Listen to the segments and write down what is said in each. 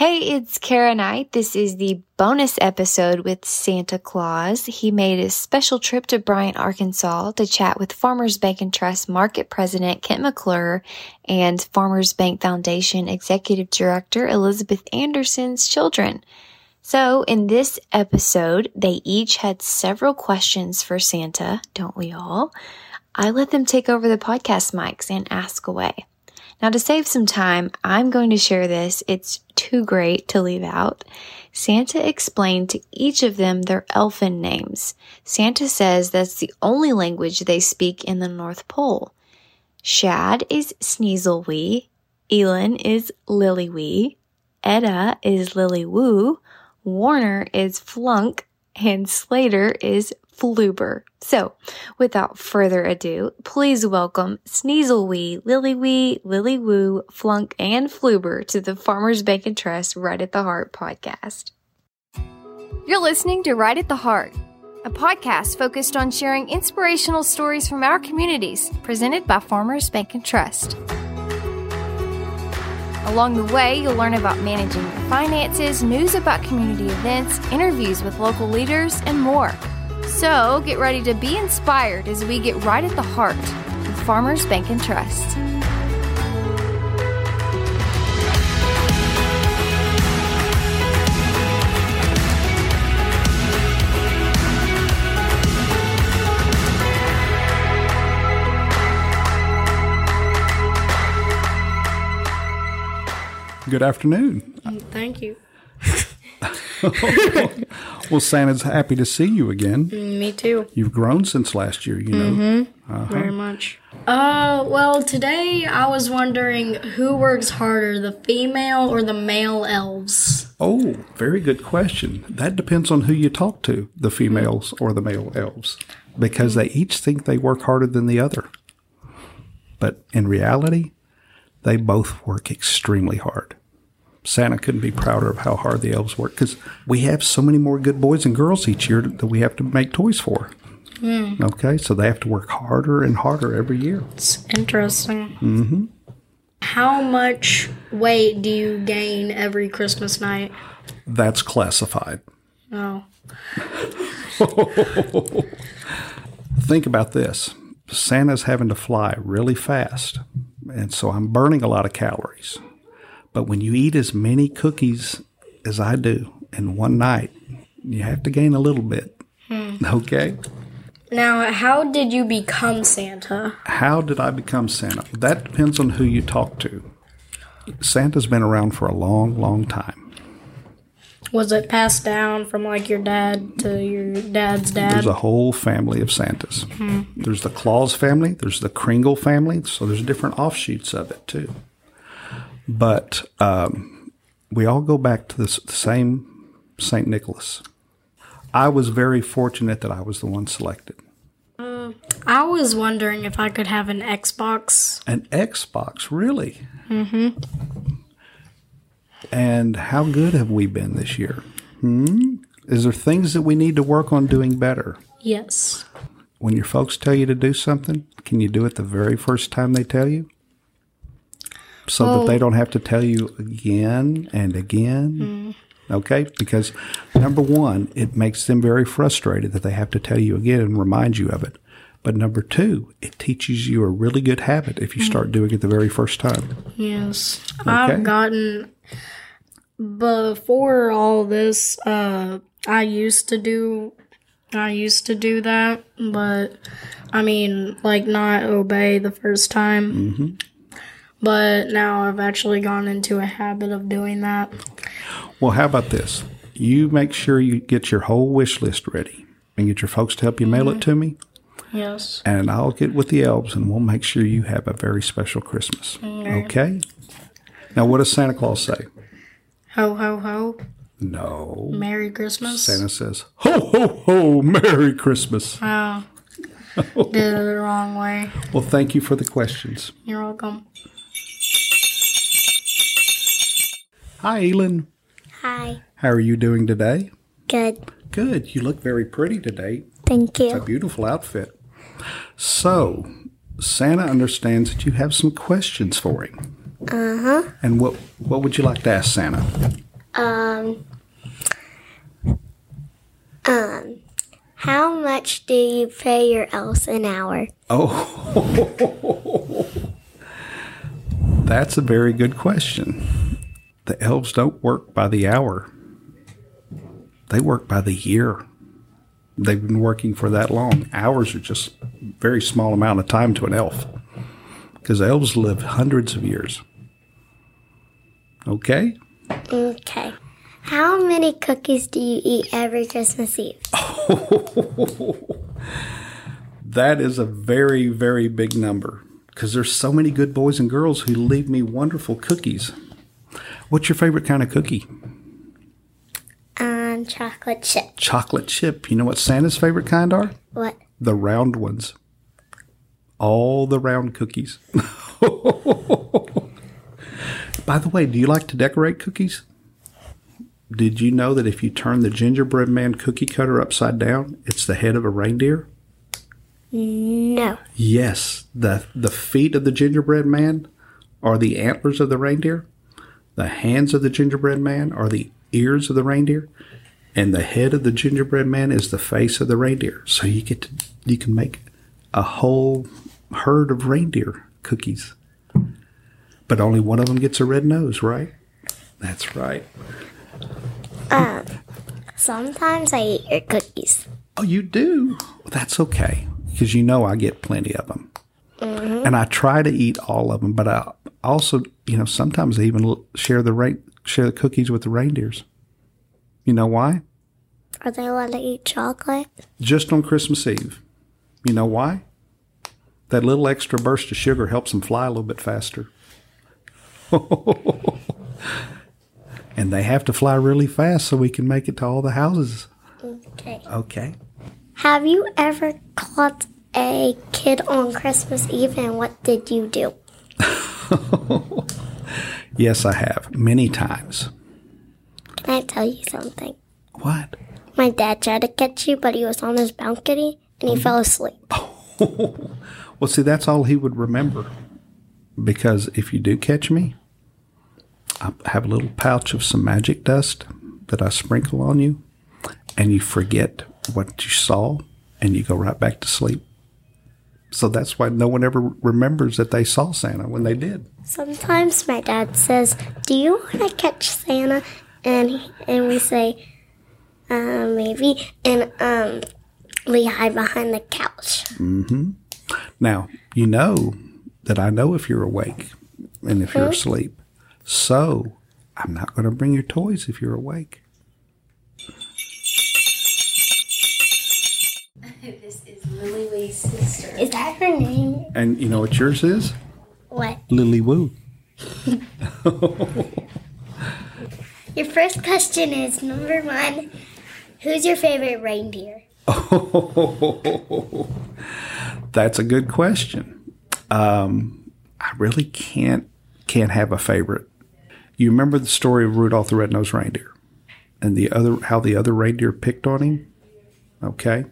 Hey, it's Kara Knight. This is the bonus episode with Santa Claus. He made a special trip to Bryant, Arkansas to chat with Farmers Bank and Trust Market President Kent McClure and Farmers Bank Foundation Executive Director Elizabeth Anderson's children. So in this episode, they each had several questions for Santa, don't we all? I let them take over the podcast mics and ask away. Now, to save some time, I'm going to share this. It's too great to leave out. Santa explained to each of them their elfin names. Santa says that's the only language they speak in the North Pole. Shad is Sneezelwee, Elin is Lillywee, Etta is Lillywoo, Warner is Flunk, and Slater is Fluber. So, without further ado, please welcome Sneezelwee, Lillywee, Lillywoo, Flunk, and Fluber to the Farmers Bank and Trust Right at the Heart podcast. You're listening to Right at the Heart, a podcast focused on sharing inspirational stories from our communities, presented by Farmers Bank and Trust. Along the way, you'll learn about managing your finances, news about community events, interviews with local leaders, and more. So get ready to be inspired as we get right at the heart of Farmers Bank and Trust. Good afternoon. Thank you. Well, Santa's happy to see you again. Me too. You've grown since last year, you know. Mm-hmm. Uh-huh. Very much. Uh, well, today I was wondering who works harder, the female or the male elves? Oh, very good question. That depends on who you talk to, the females mm-hmm. or the male elves, because they each think they work harder than the other. But in reality, they both work extremely hard. Santa couldn't be prouder of how hard the elves work because we have so many more good boys and girls each year that we have to make toys for. Okay, so they have to work harder and harder every year. It's interesting. Mm-hmm. How much weight do you gain every Christmas night? That's classified. Oh, Think about this Santa's having to fly really fast, and so I'm burning a lot of calories. But when you eat as many cookies as I do in one night, you have to gain a little bit. Hmm. Okay? now how did you become Santa? How did I become Santa? That depends on who you talk to. Santa's been around for a long, long time. Was it passed down from like your dad to your dad's dad? There's a whole family of Santas. Hmm. There's the Claus family, there's the Kringle family, so there's different offshoots of it too. But um, we all go back to this, the same St. Nicholas. I was very fortunate that I was the one selected. I was wondering if I could have an Xbox. An Xbox, really? Mm-hmm. And how good have we been this year? Hmm? Is there things that we need to work on doing better? Yes. When your folks tell you to do something, can you do it the very first time they tell you? So that they don't have to tell you again and again? Mm-hmm. Okay? Because number one, it makes them very frustrated that they have to tell you again and remind you of it. But number two, it teaches you a really good habit if you start mm. doing it the very first time. Yes. Okay. I've gotten before all this, uh I used to do I used to do that, but I mean like not obey the first time. Mm-hmm. But now I've actually gone into a habit of doing that. Well, how about this? You make sure you get your whole wish list ready and get your folks to help you mail it mm-hmm. to me. Yes. and I'll get with the elves and we'll make sure you have a very special Christmas. Mm-hmm. Okay? Now, what does Santa Claus say? Ho ho ho. No. Merry Christmas. Santa says, Ho, ho, ho, Merry Christmas. Oh. Did it the wrong way. Well, thank you for the questions. You're welcome. Hi, Elin. Hi. How are you doing today? Good. Good. You look very pretty today. Thank you. It's a beautiful outfit. So, Santa understands that you have some questions for him. Uh huh. And what, what would you like to ask Santa? Um, um, how much do you pay your elves an hour? Oh, that's a very good question. The elves don't work by the hour, they work by the year. They've been working for that long. Hours are just a very small amount of time to an elf because elves live hundreds of years. Okay? Okay. How many cookies do you eat every Christmas Eve? That is a very, very big number because there's so many good boys and girls who leave me wonderful cookies. What's your favorite kind of cookie? Um, chocolate chip. Chocolate chip. You know what Santa's favorite kind are? What? The round ones. All the round cookies. By the way, do you like to decorate cookies? Did you know that if you turn the gingerbread man cookie cutter upside down, it's the head of a reindeer? No. Yes, the the feet of the gingerbread man are the antlers of the reindeer. The hands of the gingerbread man are the ears of the reindeer, and the head of the gingerbread man is the face of the reindeer. So you get to you can make a whole herd of reindeer cookies. But only one of them gets a red nose, right? That's right. Um, Sometimes I eat your cookies. Oh, you do? That's okay because you know I get plenty of them. And I try to eat all of them, but I also, you know, sometimes they even share the ra- share the cookies with the reindeers. You know why? Are they allowed to eat chocolate? Just on Christmas Eve. You know why? That little extra burst of sugar helps them fly a little bit faster. and they have to fly really fast so we can make it to all the houses. Okay. Okay. Have you ever caught a kid on Christmas Eve and what did you do? Yes, I have many times. Can I tell you something? What? My dad tried to catch you, but he was on his balcony and he fell asleep. Well, see, that's all he would remember. Because if you do catch me, I have a little pouch of some magic dust that I sprinkle on you, and you forget what you saw, and you go right back to sleep. So that's why no one ever remembers that they saw Santa when they did. Sometimes my dad says, "Do you want to catch Santa?" and he- and we say, uh, "Maybe," and um, we hide behind the couch. Mm-hmm. Now, you know that I know if you're awake and if you're asleep. So I'm not going to bring your toys if you're awake. Lily Lee's sister. Is that her name? And you know what yours is? What? Lillywoo. Your first question is number one. Who's your favorite reindeer? That's a good question. Um, I really can't can't have a favorite. You remember the story of Rudolph the Red-Nosed Reindeer and the other how the other reindeer picked on him? Okay.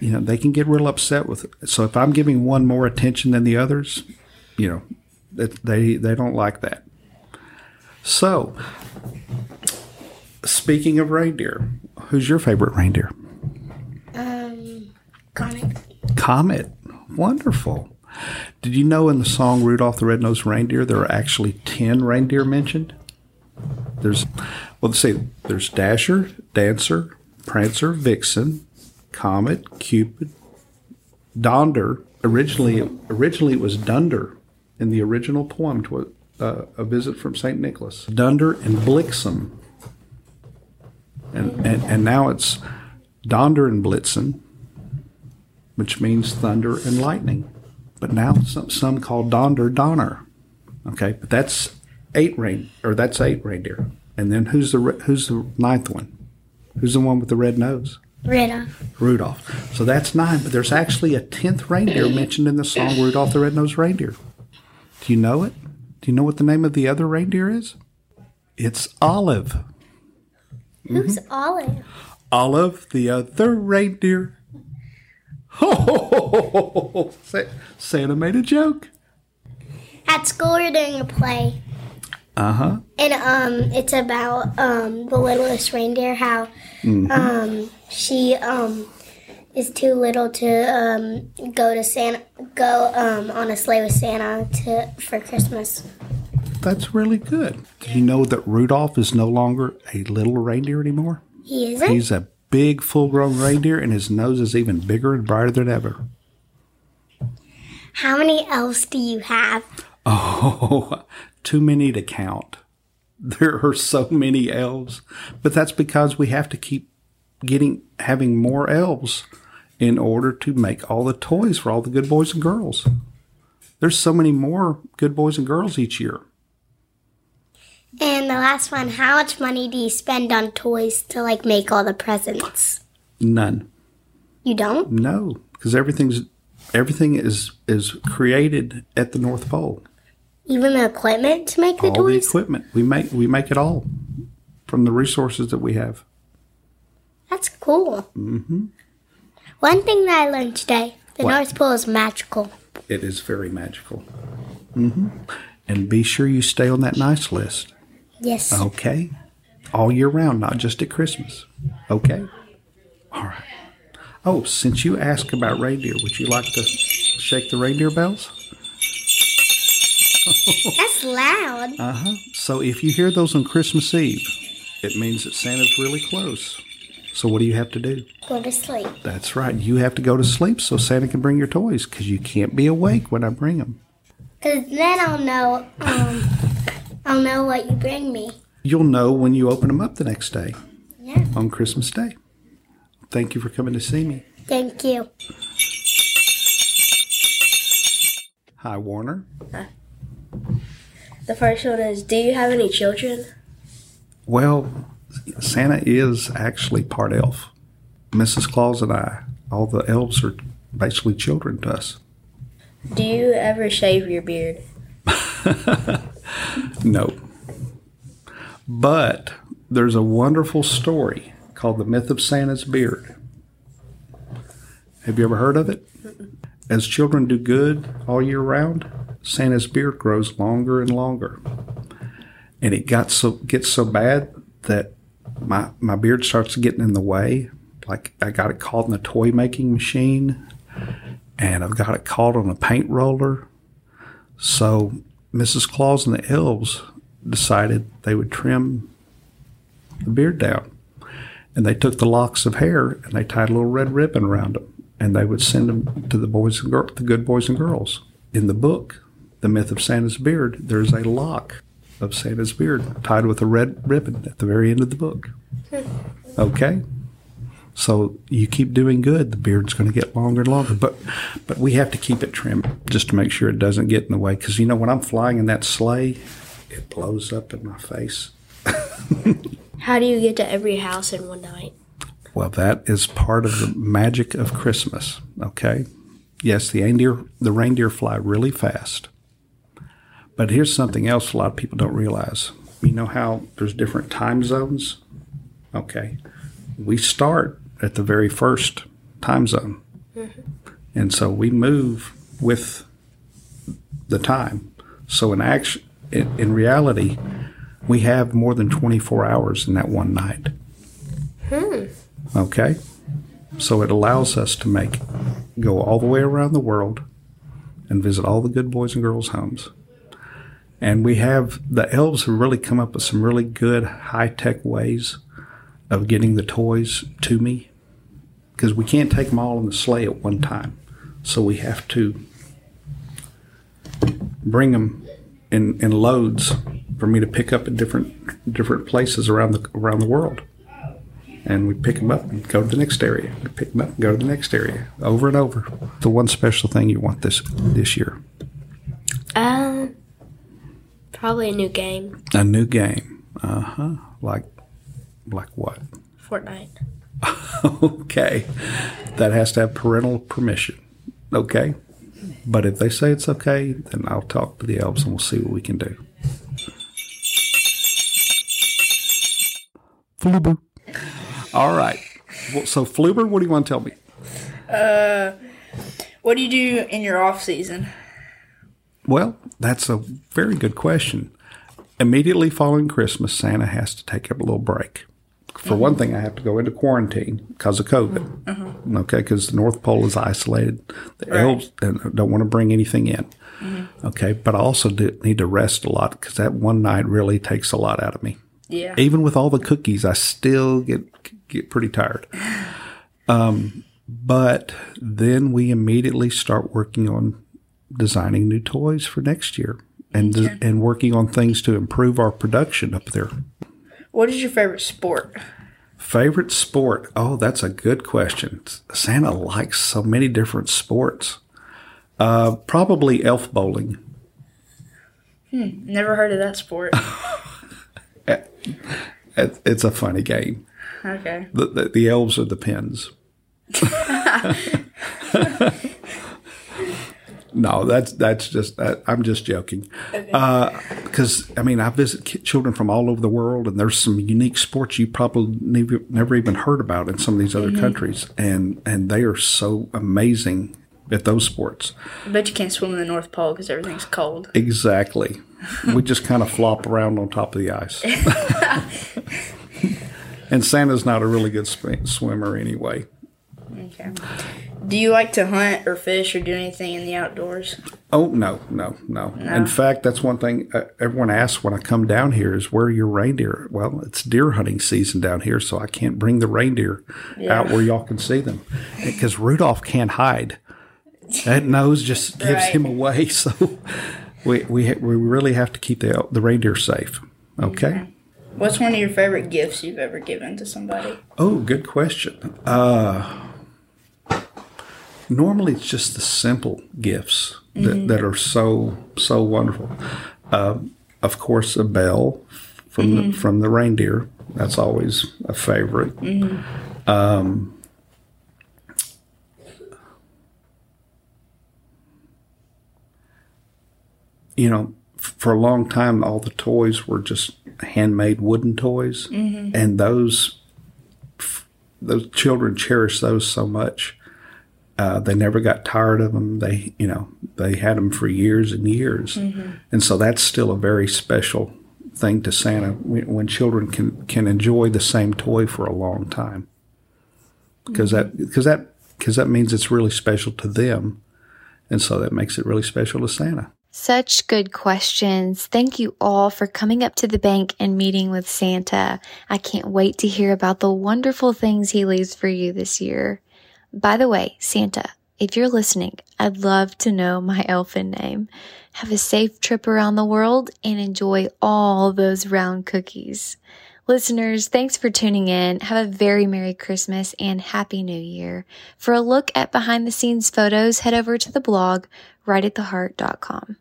You know, they can get real upset with it. So if I'm giving one more attention than the others, you know, that they they don't like that. So, speaking of reindeer, who's your favorite reindeer? Um, Comet. Comet. Wonderful. Did you know in the song Rudolph the Red-Nosed Reindeer there are actually 10 reindeer mentioned? There's well let's see, there's Dasher, Dancer, Prancer, Vixen, Comet, Cupid, Donder. Originally originally it was Dunder in the original poem to uh, a visit from St. Nicholas. Dunder and Blixem. And, and, and now it's Donder and Blitzen, which means thunder and lightning. But now some, some call Donder Donner. Okay, but that's eight rain or that's eight reindeer. And then who's the who's the ninth one? Who's the one with the red nose? Rudolph. Rudolph. So that's nine, but there's actually a tenth reindeer mentioned in the song Rudolph the Red-Nosed Reindeer. Do you know it? Do you know what the name of the other reindeer is? It's Olive. Who's Olive? Olive, the other reindeer. Oh, Santa made a joke. At school, we're doing a play. Uh huh. And um, it's about um the littlest reindeer. How um she um is too little to um go to Santa go um on a sleigh with Santa to for Christmas. That's really good. Do you know that Rudolph is no longer a little reindeer anymore? He isn't. He's a big, full grown reindeer, and his nose is even bigger and brighter than ever. How many elves do you have? Oh, too many to count. There are so many elves, but that's because we have to keep getting having more elves in order to make all the toys for all the good boys and girls. There's so many more good boys and girls each year. And the last one, how much money do you spend on toys to like make all the presents? None. You don't? No, because everything's everything is is created at the North Pole. Even the equipment to make the all the toys? equipment we make we make it all from the resources that we have. That's cool. Mm-hmm. One thing that I learned today, the What? North Pole is magical. It is very magical. hmm And be sure you stay on that nice list. Yes. Okay, all year round, not just at Christmas. Okay. All right. Oh, since you asked about reindeer, would you like to shake the reindeer bells? That's loud. Uh huh. So if you hear those on Christmas Eve, it means that Santa's really close. So what do you have to do? Go to sleep. That's right. You have to go to sleep so Santa can bring your toys because you can't be awake when I bring them. Cause then I'll know. Um, I'll know what you bring me. You'll know when you open them up the next day Yeah. on Christmas Day. Thank you for coming to see me. Thank you. Hi, Warner. Hi. The first one is Do you have any children? Well, Santa is actually part elf. Mrs. Claus and I, all the elves are basically children to us. Do you ever shave your beard? No. But there's a wonderful story called The Myth of Santa's Beard. Have you ever heard of it? As children do good all year round, Santa's beard grows longer and longer. And it got so gets so bad that my my beard starts getting in the way. Like I got it caught in the toy making machine and I've got it caught on a paint roller. So Mrs. Claus and the elves decided they would trim the beard down. And they took the locks of hair and they tied a little red ribbon around them. And they would send them to the boys and the good boys and girls. In the book, The Myth of Santa's Beard, there's a lock of Santa's beard tied with a red ribbon at the very end of the book. Okay? So you keep doing good, the beard's going to get longer and longer. But but we have to keep it trimmed just to make sure it doesn't get in the way. Because you know when I'm flying in that sleigh, it blows up in my face. How do you get to every house in one night? Well, that is part of the magic of Christmas. Okay. Yes, the reindeer the reindeer fly really fast. But here's something else a lot of people don't realize. You know how there's different time zones? Okay. We start at the very first time zone. Mm-hmm. And so we move with the time. So in action in, in reality, we have more than 24 hours in that one night. Hmm. Okay? So it allows us to make go all the way around the world and visit all the good boys and girls homes. And we have the elves have really come up with some really good high tech ways of getting the toys to me because we can't take them all in the sleigh at one time. So we have to bring them in, in loads for me to pick up at different different places around the around the world and we pick them up and go to the next area. We pick them up and go to the next area, over and over. The one special thing you want this this year, Um, probably a new game, a new game. Uh huh. Like, like what? Fortnite. okay, that has to have parental permission. Okay, but if they say it's okay, then I'll talk to the elves and we'll see what we can do. Fluber. All right. Well, so Fluber, what do you want to tell me? Uh, what do you do in your off season? Well, that's a very good question. immediately following Christmas, Santa has to take a little break. For one thing, I have to go into quarantine because of COVID. Okay, because the North Pole is isolated. The elves don't want to bring anything in. Okay, but I also do need to rest a lot because that one night really takes a lot out of me. Yeah. Even with all the cookies, I still get get pretty tired. Um, but then we immediately start working on designing new toys for next year and and working on things to improve our production up there. What is your favorite sport? Favorite sport? Oh, that's a good question. Santa likes so many different sports. Uh, probably elf bowling. Hmm, never heard of that sport. It's a funny game. okay. The, the, the elves are the pins. no, that's that's just that, I'm just joking. Because uh, I mean, I visit ki- children from all over the world, and there's some unique sports you probably never, never even heard about in some of these other mm-hmm. countries, and and they are so amazing at those sports. I bet you can't swim in the North Pole because everything's cold. Exactly. we just kind of flop around on top of the ice. and Santa's not a really good sw- swimmer anyway. Okay. Do you like to hunt or fish or do anything in the outdoors? Oh no, no, no. In fact, that's one thing uh, everyone asks when I come down here is where are your reindeer? Well, it's deer hunting season down here, so I can't bring the reindeer out where y'all can see them because Rudolph can't hide. That nose just gives Right. him away. So we we we really have to keep the the reindeer safe. Okay. What's one of your favorite gifts you've ever given to somebody? Oh, good question. Uh, normally, it's just the simple gifts that, that are so so wonderful. Uh, of course, a bell from the, from the reindeer. That's always a favorite. Um, you know, for a long time, all the toys were just handmade wooden toys, and those those children cherish those so much. Uh, they never got tired of them. They, you know, they had them for years and years, and so that's still a very special thing to Santa when, when children can can enjoy the same toy for a long time. Because that because that because that means it's really special to them, and so that makes it really special to Santa. Such good questions. Thank you all for coming up to the bank and meeting with Santa. I can't wait to hear about the wonderful things he leaves for you this year. By the way, Santa, if you're listening, I'd love to know my elfin name. Have a safe trip around the world and enjoy all those round cookies. Listeners, thanks for tuning in. Have a very Merry Christmas and Happy New Year. For a look at behind the scenes photos, head over to the blog rightattheheart.com.